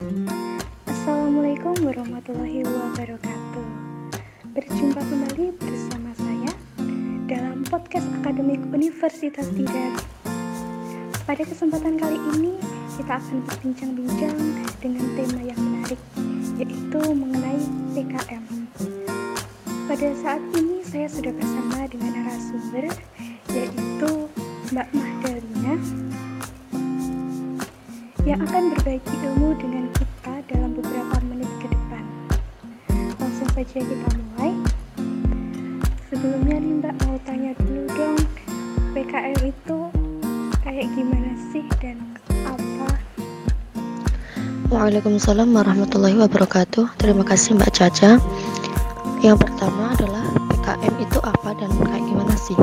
Assalamualaikum warahmatullahi wabarakatuh. Berjumpa kembali bersama saya dalam podcast akademik Universitas Tidak. Pada kesempatan kali ini, kita akan berbincang-bincang dengan tema yang menarik, yaitu mengenai PKM. Pada saat ini, saya sudah bersama dengan narasumber, yaitu Mbak Mahdalina, yang akan berbagi ilmu dengan kita dalam beberapa menit ke depan. Langsung saja kita mulai. Sebelumnya nih Mbak mau tanya dulu dong, PKM itu kayak gimana sih dan apa? Waalaikumsalam warahmatullahi wabarakatuh. Terima kasih Mbak Caca. Yang pertama adalah PKM itu apa dan kayak gimana sih?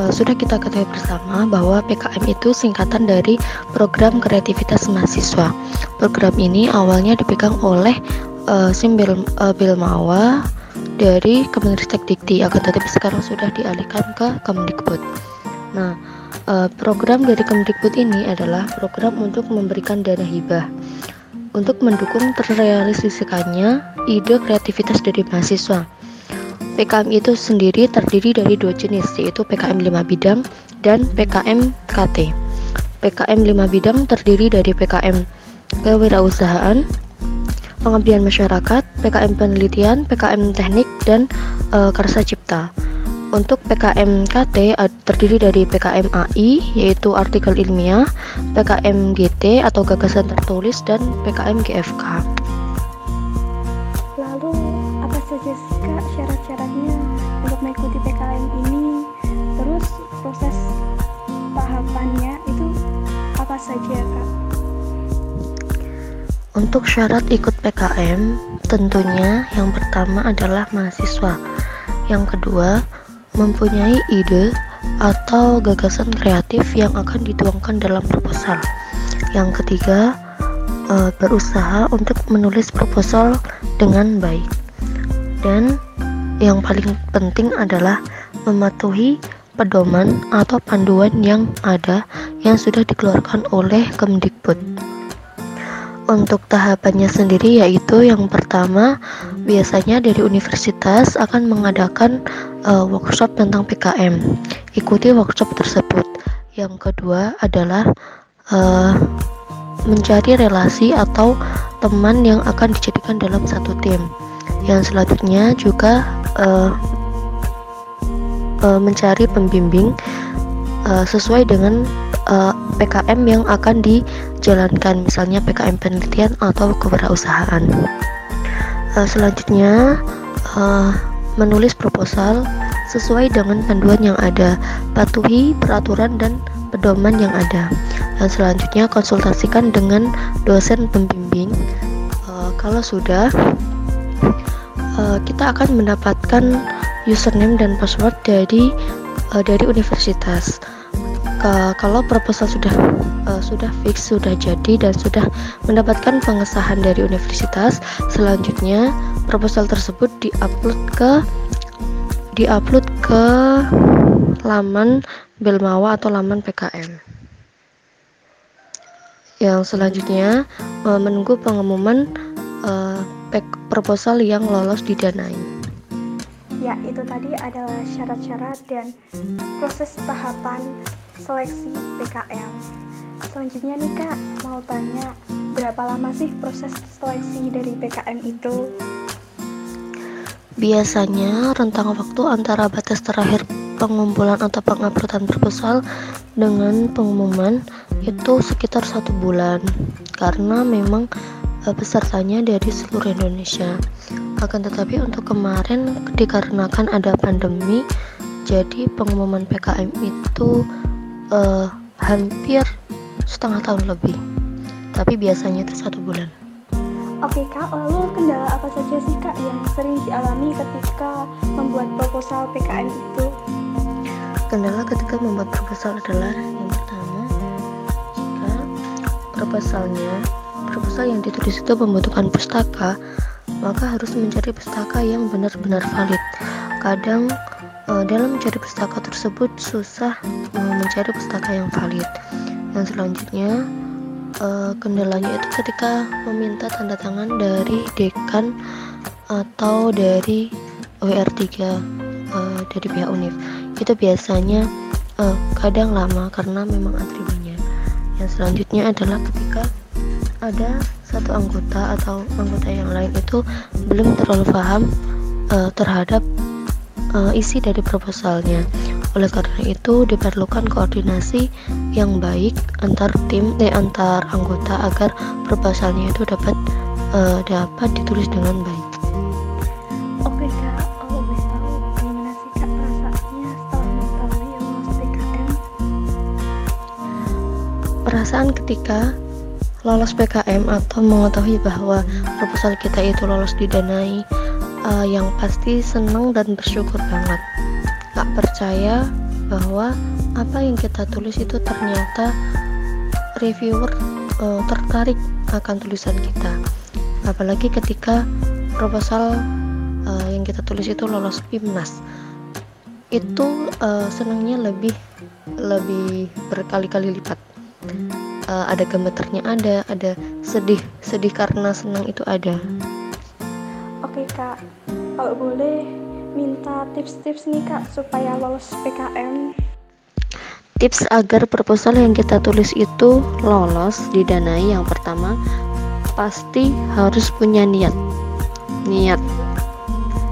Uh, sudah kita ketahui bersama bahwa PKM itu singkatan dari Program Kreativitas Mahasiswa. Program ini awalnya dipegang oleh uh, Simbil uh, Bilmawa dari Kemenristek Dikti, akan tetapi sekarang sudah dialihkan ke Kemdikbud. Nah, uh, program dari Kemdikbud ini adalah program untuk memberikan dana hibah untuk mendukung terrealisasikannya ide kreativitas dari mahasiswa. PKM itu sendiri terdiri dari dua jenis yaitu PKM 5 bidang dan PKM KT. PKM 5 bidang terdiri dari PKM kewirausahaan, pengabdian masyarakat, PKM penelitian, PKM teknik dan e, karsa cipta. Untuk PKM KT terdiri dari PKM AI yaitu artikel ilmiah, PKM GT atau gagasan tertulis dan PKM GFK. Saja Kak? Untuk syarat ikut PKM, tentunya yang pertama adalah mahasiswa. Yang kedua, mempunyai ide atau gagasan kreatif yang akan dituangkan dalam proposal. Yang ketiga, e, berusaha untuk menulis proposal dengan baik. Dan yang paling penting adalah mematuhi pedoman atau panduan yang ada yang sudah dikeluarkan oleh Kemdikbud. Untuk tahapannya sendiri yaitu yang pertama biasanya dari universitas akan mengadakan uh, workshop tentang PKM. Ikuti workshop tersebut. Yang kedua adalah uh, mencari relasi atau teman yang akan dijadikan dalam satu tim. Yang selanjutnya juga uh, uh, mencari pembimbing uh, sesuai dengan uh, eh, PKM yang akan dijalankan misalnya PKM penelitian atau kewirausahaan. Uh, selanjutnya uh, menulis proposal sesuai dengan panduan yang ada patuhi peraturan dan pedoman yang ada. Dan selanjutnya konsultasikan dengan dosen pembimbing. Uh, kalau sudah uh, kita akan mendapatkan username dan password dari uh, dari universitas. Ke, kalau proposal sudah uh, sudah fix sudah jadi dan sudah mendapatkan pengesahan dari universitas selanjutnya proposal tersebut diupload ke diupload ke laman Belmawa atau laman PKM yang selanjutnya uh, menunggu pengumuman uh, proposal yang lolos didanai ya itu tadi adalah syarat-syarat dan proses tahapan seleksi PKM. Selanjutnya nih Kak, mau tanya berapa lama sih proses seleksi dari PKM itu? Biasanya rentang waktu antara batas terakhir pengumpulan atau penguploadan proposal dengan pengumuman itu sekitar satu bulan karena memang eh, pesertanya dari seluruh Indonesia. Akan tetapi untuk kemarin dikarenakan ada pandemi, jadi pengumuman PKM itu uh, hampir setengah tahun lebih tapi biasanya itu satu bulan Oke kak, lalu kendala apa saja sih kak yang sering dialami ketika membuat proposal PKN itu? Kendala ketika membuat proposal adalah yang pertama, jika proposalnya, proposal yang ditulis itu membutuhkan pustaka, maka harus mencari pustaka yang benar-benar valid. Kadang uh, dalam mencari pustaka tersebut susah uh, mencari pustaka yang valid. Yang selanjutnya uh, kendalanya itu ketika meminta tanda tangan dari dekan atau dari WR3 uh, dari pihak UNIF itu biasanya kadang lama karena memang atribunya yang selanjutnya adalah ketika ada satu anggota atau anggota yang lain itu belum terlalu paham uh, terhadap uh, isi dari proposalnya oleh karena itu diperlukan koordinasi yang baik antar tim eh antar anggota agar proposalnya itu dapat uh, dapat ditulis dengan baik. Oke kak, kalau boleh tahu gimana sih kak perasaannya setelah mengetahui lulus PKM? Perasaan ketika lolos PKM atau mengetahui bahwa proposal kita itu lolos didanai uh, yang pasti senang dan bersyukur banget. Gak percaya bahwa apa yang kita tulis itu ternyata reviewer uh, tertarik akan tulisan kita. Apalagi ketika proposal uh, yang kita tulis itu lolos PIMNAS. Itu uh, senangnya lebih lebih berkali-kali lipat uh, ada gemeternya ada ada sedih sedih karena senang itu ada. Oke kak. Kalau boleh minta tips-tips nih kak supaya lolos PKM tips agar proposal yang kita tulis itu lolos didanai yang pertama pasti harus punya niat. Niat.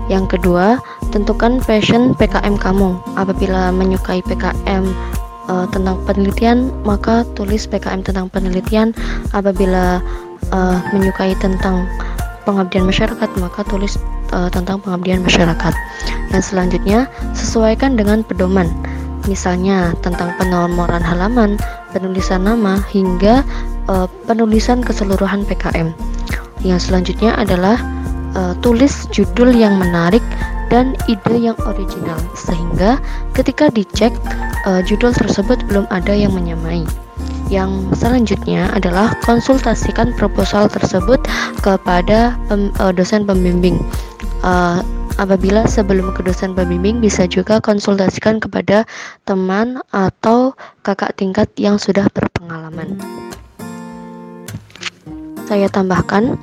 Yang kedua tentukan passion PKM kamu. Apabila menyukai PKM uh, tentang penelitian maka tulis PKM tentang penelitian apabila uh, menyukai tentang pengabdian masyarakat maka tulis uh, tentang pengabdian masyarakat. Dan selanjutnya sesuaikan dengan pedoman, misalnya tentang penomoran halaman, penulisan nama hingga uh, penulisan keseluruhan PKM. Yang selanjutnya adalah uh, tulis judul yang menarik dan ide yang original sehingga ketika dicek uh, judul tersebut belum ada yang menyamai. Yang selanjutnya adalah konsultasikan proposal tersebut kepada pem, uh, dosen pembimbing. Uh, apabila sebelum ke dosen pembimbing bisa juga konsultasikan kepada teman atau kakak tingkat yang sudah berpengalaman. Saya tambahkan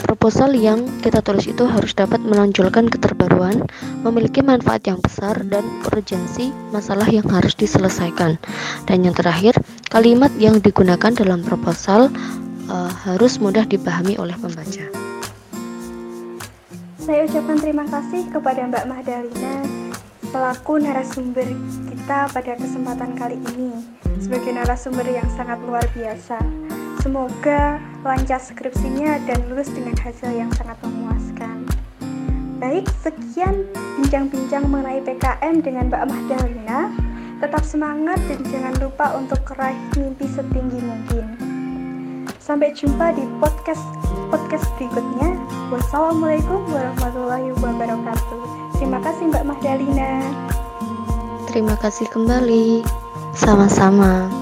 Proposal yang kita tulis itu harus dapat menonjolkan keterbaruan, memiliki manfaat yang besar, dan urgensi masalah yang harus diselesaikan. Dan yang terakhir, kalimat yang digunakan dalam proposal uh, harus mudah dipahami oleh pembaca. Saya ucapkan terima kasih kepada Mbak Mahdalina selaku narasumber kita pada kesempatan kali ini sebagai narasumber yang sangat luar biasa. Semoga lancar skripsinya dan lulus dengan hasil yang sangat memuaskan. Baik, sekian bincang-bincang mengenai PKM dengan Mbak Mahdalina. Tetap semangat dan jangan lupa untuk meraih mimpi setinggi mungkin. Sampai jumpa di podcast podcast berikutnya. Wassalamualaikum warahmatullahi wabarakatuh. Terima kasih Mbak Mahdalina. Terima kasih kembali. Sama-sama.